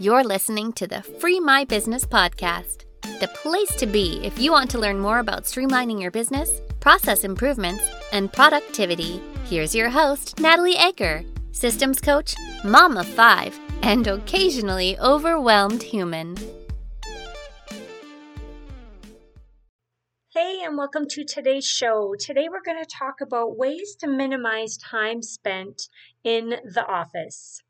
You're listening to the Free My Business podcast, the place to be if you want to learn more about streamlining your business, process improvements, and productivity. Here's your host, Natalie Egger, systems coach, mom of five, and occasionally overwhelmed human. Hey, and welcome to today's show. Today, we're going to talk about ways to minimize time spent in the office.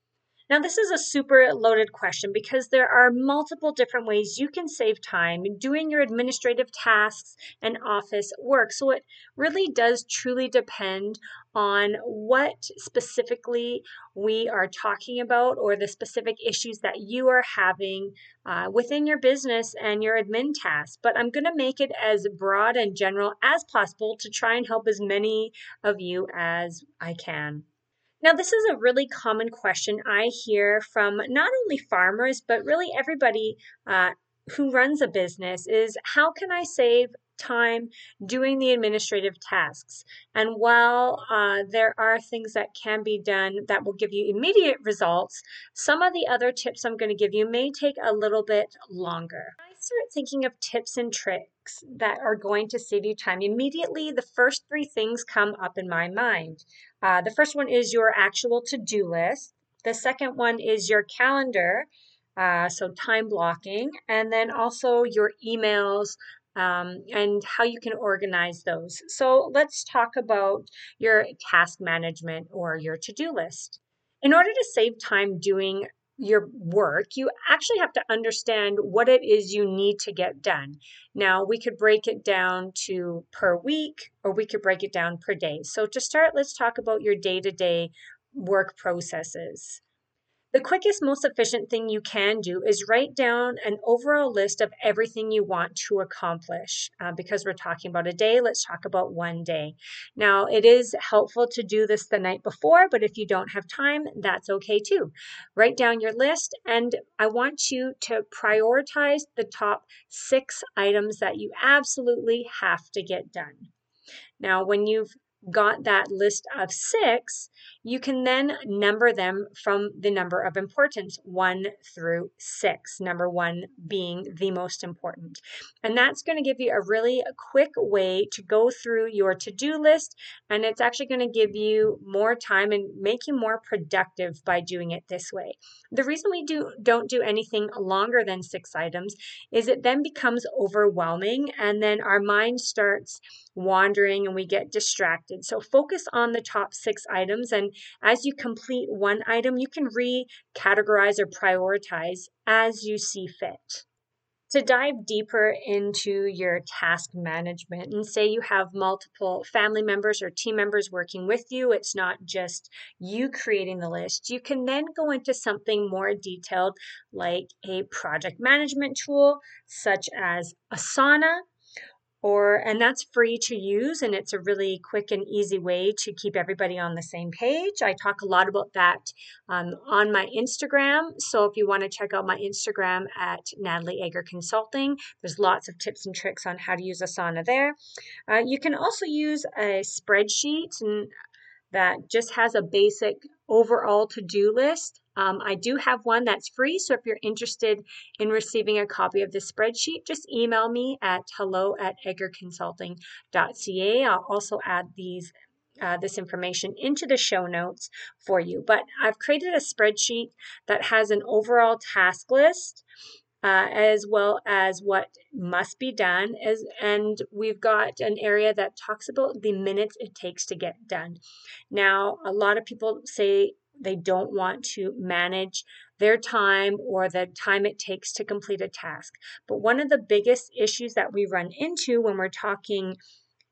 Now, this is a super loaded question because there are multiple different ways you can save time doing your administrative tasks and office work. So, it really does truly depend on what specifically we are talking about or the specific issues that you are having uh, within your business and your admin tasks. But I'm going to make it as broad and general as possible to try and help as many of you as I can. Now, this is a really common question I hear from not only farmers, but really everybody uh, who runs a business is how can I save time doing the administrative tasks. And while uh, there are things that can be done that will give you immediate results, some of the other tips I'm going to give you may take a little bit longer. Start thinking of tips and tricks that are going to save you time. Immediately, the first three things come up in my mind. Uh, the first one is your actual to do list. The second one is your calendar, uh, so time blocking, and then also your emails um, and how you can organize those. So let's talk about your task management or your to do list. In order to save time doing your work, you actually have to understand what it is you need to get done. Now, we could break it down to per week or we could break it down per day. So, to start, let's talk about your day to day work processes. The quickest, most efficient thing you can do is write down an overall list of everything you want to accomplish. Uh, because we're talking about a day, let's talk about one day. Now, it is helpful to do this the night before, but if you don't have time, that's okay too. Write down your list, and I want you to prioritize the top six items that you absolutely have to get done. Now, when you've got that list of six, you can then number them from the number of importance, one through six, number one being the most important. And that's going to give you a really quick way to go through your to do list. And it's actually going to give you more time and make you more productive by doing it this way. The reason we do, don't do anything longer than six items is it then becomes overwhelming and then our mind starts wandering and we get distracted. So focus on the top six items. And as you complete one item, you can recategorize or prioritize as you see fit. To dive deeper into your task management and say you have multiple family members or team members working with you, it's not just you creating the list. You can then go into something more detailed like a project management tool such as Asana or and that's free to use and it's a really quick and easy way to keep everybody on the same page. I talk a lot about that um, on my instagram. So if you want to check out my instagram at natalie egger consulting there's lots of tips and tricks on how to use asana there. Uh, you can also use a spreadsheet and that just has a basic overall to-do list um, I do have one that's free, so if you're interested in receiving a copy of this spreadsheet, just email me at hello at eggerconsulting.ca. I'll also add these uh, this information into the show notes for you. But I've created a spreadsheet that has an overall task list. Uh, as well as what must be done as and we've got an area that talks about the minutes it takes to get done now a lot of people say they don't want to manage their time or the time it takes to complete a task. But one of the biggest issues that we run into when we're talking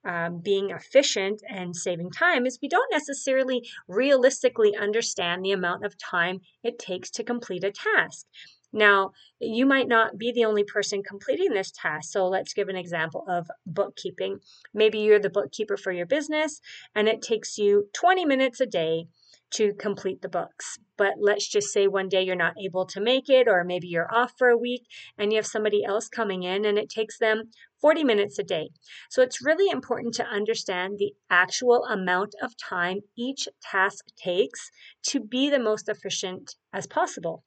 um, being efficient and saving time is we don't necessarily realistically understand the amount of time it takes to complete a task. Now, you might not be the only person completing this task. So let's give an example of bookkeeping. Maybe you're the bookkeeper for your business and it takes you 20 minutes a day to complete the books. But let's just say one day you're not able to make it, or maybe you're off for a week and you have somebody else coming in and it takes them 40 minutes a day. So it's really important to understand the actual amount of time each task takes to be the most efficient as possible.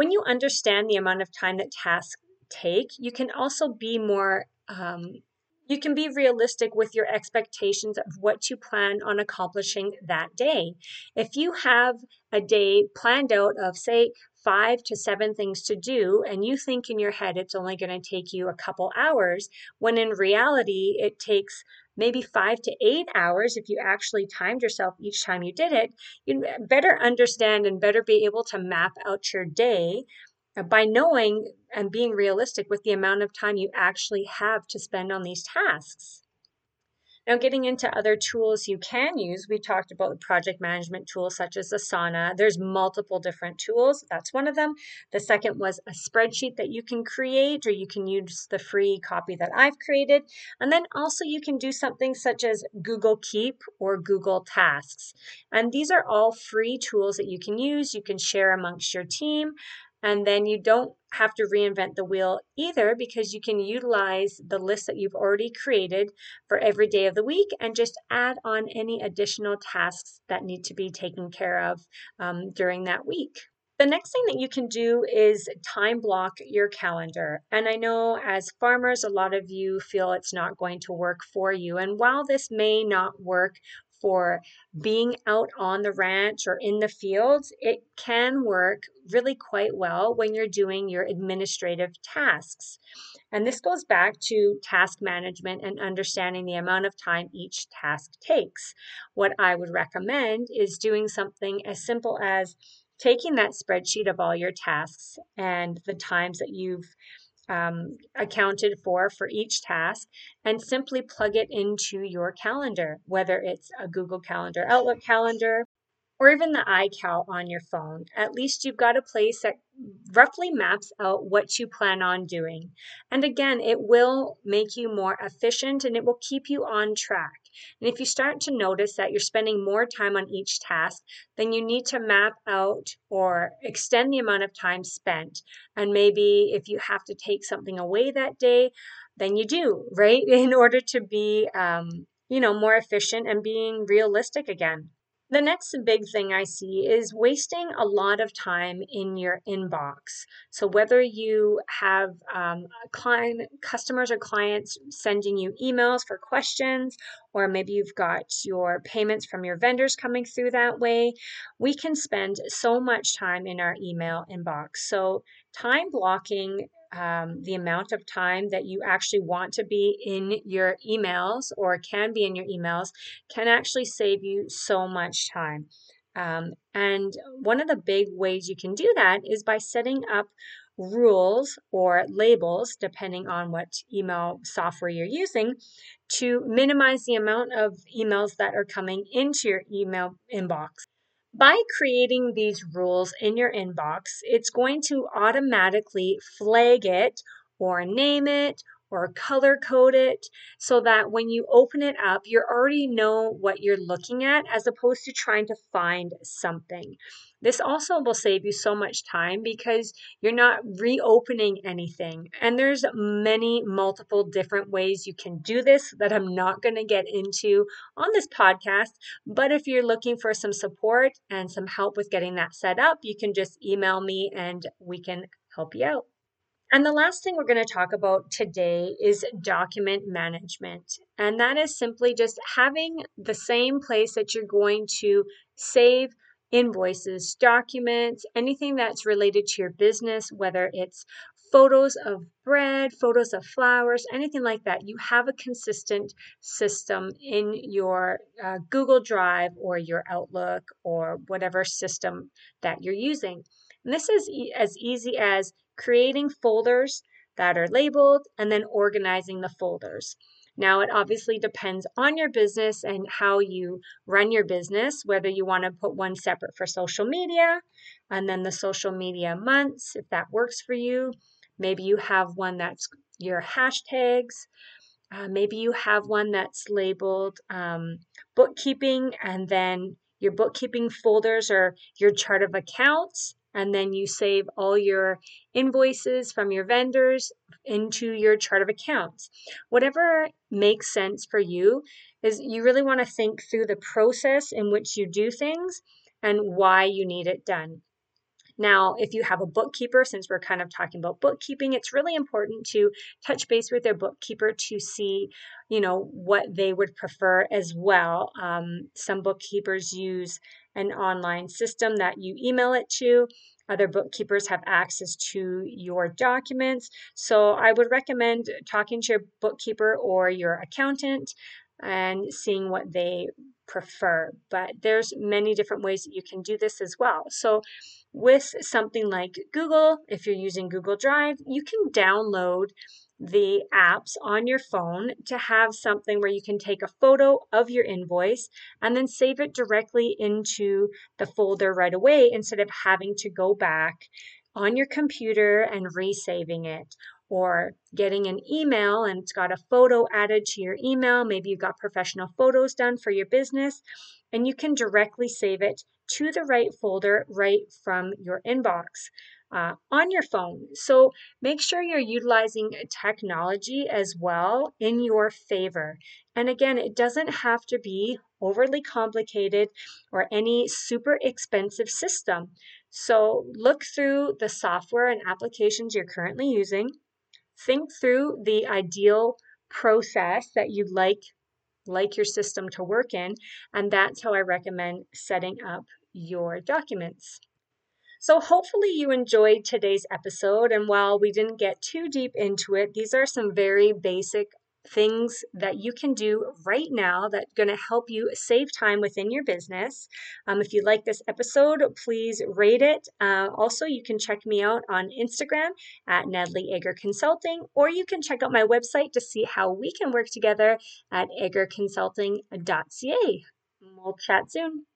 When you understand the amount of time that tasks take, you can also be more um, you can be realistic with your expectations of what you plan on accomplishing that day. If you have a day planned out of, say, five to seven things to do, and you think in your head it's only going to take you a couple hours, when in reality it takes maybe five to eight hours if you actually timed yourself each time you did it, you better understand and better be able to map out your day Uh, by knowing and being realistic with the amount of time you actually have to spend on these tasks. Now, getting into other tools you can use, we talked about the project management tools such as Asana. There's multiple different tools. That's one of them. The second was a spreadsheet that you can create, or you can use the free copy that I've created. And then also, you can do something such as Google Keep or Google Tasks. And these are all free tools that you can use. You can share amongst your team. And then you don't have to reinvent the wheel either because you can utilize the list that you've already created for every day of the week and just add on any additional tasks that need to be taken care of um, during that week. The next thing that you can do is time block your calendar. And I know as farmers, a lot of you feel it's not going to work for you. And while this may not work for being out on the ranch or in the fields, it can work really quite well when you're doing your administrative tasks. And this goes back to task management and understanding the amount of time each task takes. What I would recommend is doing something as simple as taking that spreadsheet of all your tasks and the times that you've um, accounted for for each task and simply plug it into your calendar, whether it's a Google Calendar, Outlook calendar, or even the iCal on your phone. At least you've got a place that roughly maps out what you plan on doing. And again, it will make you more efficient and it will keep you on track. And if you start to notice that you're spending more time on each task, then you need to map out or extend the amount of time spent. And maybe if you have to take something away that day, then you do, right? In order to be, um, you know, more efficient and being realistic again. The next big thing I see is wasting a lot of time in your inbox. So whether you have um, client customers or clients sending you emails for questions, or maybe you've got your payments from your vendors coming through that way, we can spend so much time in our email inbox. So time blocking um, the amount of time that you actually want to be in your emails or can be in your emails can actually save you so much time. Um, and one of the big ways you can do that is by setting up rules or labels, depending on what email software you're using, to minimize the amount of emails that are coming into your email inbox. By creating these rules in your inbox, it's going to automatically flag it or name it or color code it so that when you open it up, you already know what you're looking at as opposed to trying to find something. This also will save you so much time because you're not reopening anything. And there's many multiple different ways you can do this that I'm not going to get into on this podcast. But if you're looking for some support and some help with getting that set up, you can just email me and we can help you out. And the last thing we're going to talk about today is document management. And that is simply just having the same place that you're going to save invoices, documents, anything that's related to your business, whether it's photos of bread, photos of flowers, anything like that. You have a consistent system in your uh, Google Drive or your Outlook or whatever system that you're using. And this is e- as easy as creating folders that are labeled and then organizing the folders. Now, it obviously depends on your business and how you run your business, whether you want to put one separate for social media and then the social media months, if that works for you. Maybe you have one that's your hashtags. Uh, maybe you have one that's labeled um, bookkeeping, and then your bookkeeping folders or your chart of accounts and then you save all your invoices from your vendors into your chart of accounts. Whatever makes sense for you is you really want to think through the process in which you do things and why you need it done. Now, if you have a bookkeeper, since we're kind of talking about bookkeeping, it's really important to touch base with their bookkeeper to see, you know, what they would prefer as well. Um, some bookkeepers use an online system that you email it to. Other bookkeepers have access to your documents. So I would recommend talking to your bookkeeper or your accountant and seeing what they prefer. But there's many different ways that you can do this as well. So with something like Google, if you're using Google Drive, you can download the apps on your phone to have something where you can take a photo of your invoice and then save it directly into the folder right away instead of having to go back on your computer and resaving it or getting an email and it's got a photo added to your email. Maybe you've got professional photos done for your business and you can directly save it to the right folder right from your inbox uh, on your phone. So make sure you're utilizing technology as well in your favor. And again, it doesn't have to be overly complicated or any super expensive system. So look through the software and applications you're currently using. Think through the ideal process that you'd like like your system to work in and that's how I recommend setting up your documents. So, hopefully, you enjoyed today's episode. And while we didn't get too deep into it, these are some very basic things that you can do right now that's going to help you save time within your business. Um, if you like this episode, please rate it. Uh, also, you can check me out on Instagram at Natalie Egger Consulting, or you can check out my website to see how we can work together at eggerconsulting.ca. We'll chat soon.